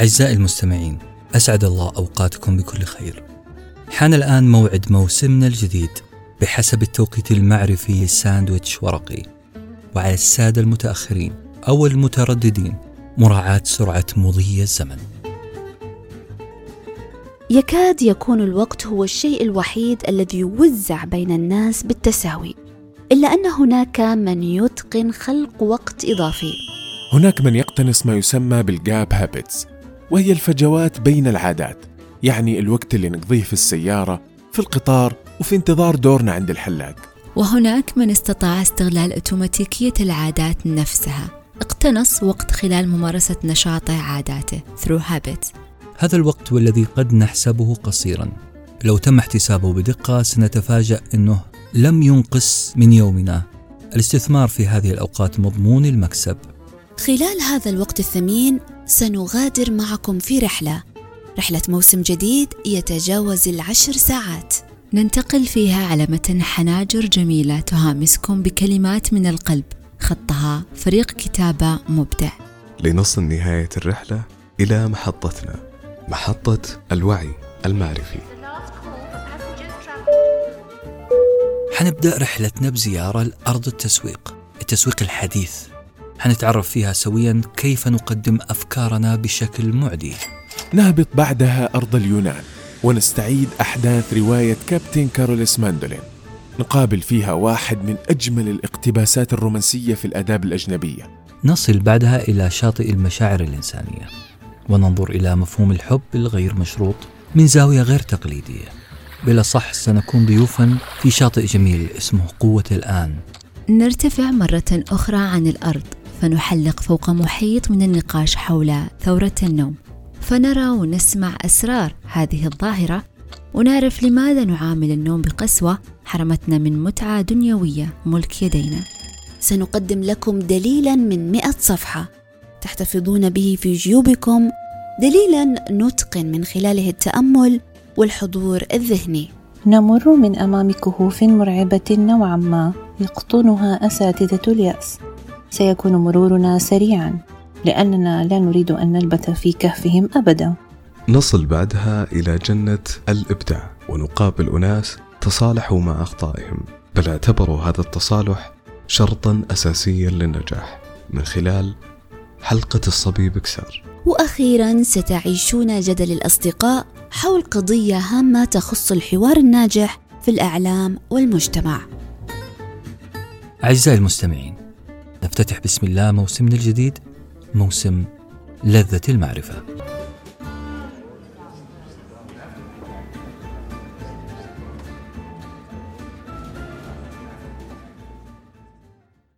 أعزائي المستمعين أسعد الله أوقاتكم بكل خير. حان الآن موعد موسمنا الجديد بحسب التوقيت المعرفي الساندويتش ورقي. وعلى السادة المتأخرين أو المترددين مراعاة سرعة مضي الزمن. يكاد يكون الوقت هو الشيء الوحيد الذي يوزع بين الناس بالتساوي إلا أن هناك من يتقن خلق وقت إضافي. هناك من يقتنص ما يسمى بالجاب هابتس وهي الفجوات بين العادات يعني الوقت اللي نقضيه في السيارة في القطار وفي انتظار دورنا عند الحلاق. وهناك من استطاع استغلال أوتوماتيكية العادات نفسها. اقتنص وقت خلال ممارسة نشاطه عاداته through habits. هذا الوقت والذي قد نحسبه قصيرا. لو تم احتسابه بدقة سنتفاجأ أنه لم ينقص من يومنا. الاستثمار في هذه الأوقات مضمون المكسب. خلال هذا الوقت الثمين سنغادر معكم في رحلة. رحلة موسم جديد يتجاوز العشر ساعات. ننتقل فيها على متن حناجر جميلة تهامسكم بكلمات من القلب. خطها فريق كتابة مبدع. لنصل نهاية الرحلة إلى محطتنا. محطة الوعي المعرفي. حنبدأ رحلتنا بزيارة لأرض التسويق. التسويق الحديث. حنتعرف فيها سويا كيف نقدم أفكارنا بشكل معدي. نهبط بعدها أرض اليونان ونستعيد أحداث رواية كابتن كاروليس ماندولين. نقابل فيها واحد من أجمل الاقتباسات الرومانسية في الآداب الأجنبية. نصل بعدها إلى شاطئ المشاعر الإنسانية وننظر إلى مفهوم الحب الغير مشروط من زاوية غير تقليدية. بلا صح سنكون ضيوفا في شاطئ جميل اسمه قوة الآن. نرتفع مرة أخرى عن الأرض. فنحلق فوق محيط من النقاش حول ثورة النوم. فنرى ونسمع أسرار هذه الظاهرة ونعرف لماذا نعامل النوم بقسوة حرمتنا من متعة دنيوية ملك يدينا. سنقدم لكم دليلا من مئة صفحة تحتفظون به في جيوبكم دليلا نتقن من خلاله التأمل والحضور الذهني. نمر من أمام كهوف مرعبة نوعا ما يقطنها أساتذة اليأس. سيكون مرورنا سريعا لأننا لا نريد أن نلبث في كهفهم أبدا. نصل بعدها إلى جنة الإبداع ونقابل أناس تصالحوا مع أخطائهم. بل اعتبروا هذا التصالح شرطا أساسيا للنجاح. من خلال حلقة الصبي بكسار. وأخيرا ستعيشون جدل الأصدقاء حول قضية هامة تخص الحوار الناجح في الإعلام والمجتمع. أعزائي المستمعين نفتتح بسم الله موسمنا الجديد موسم لذة المعرفة.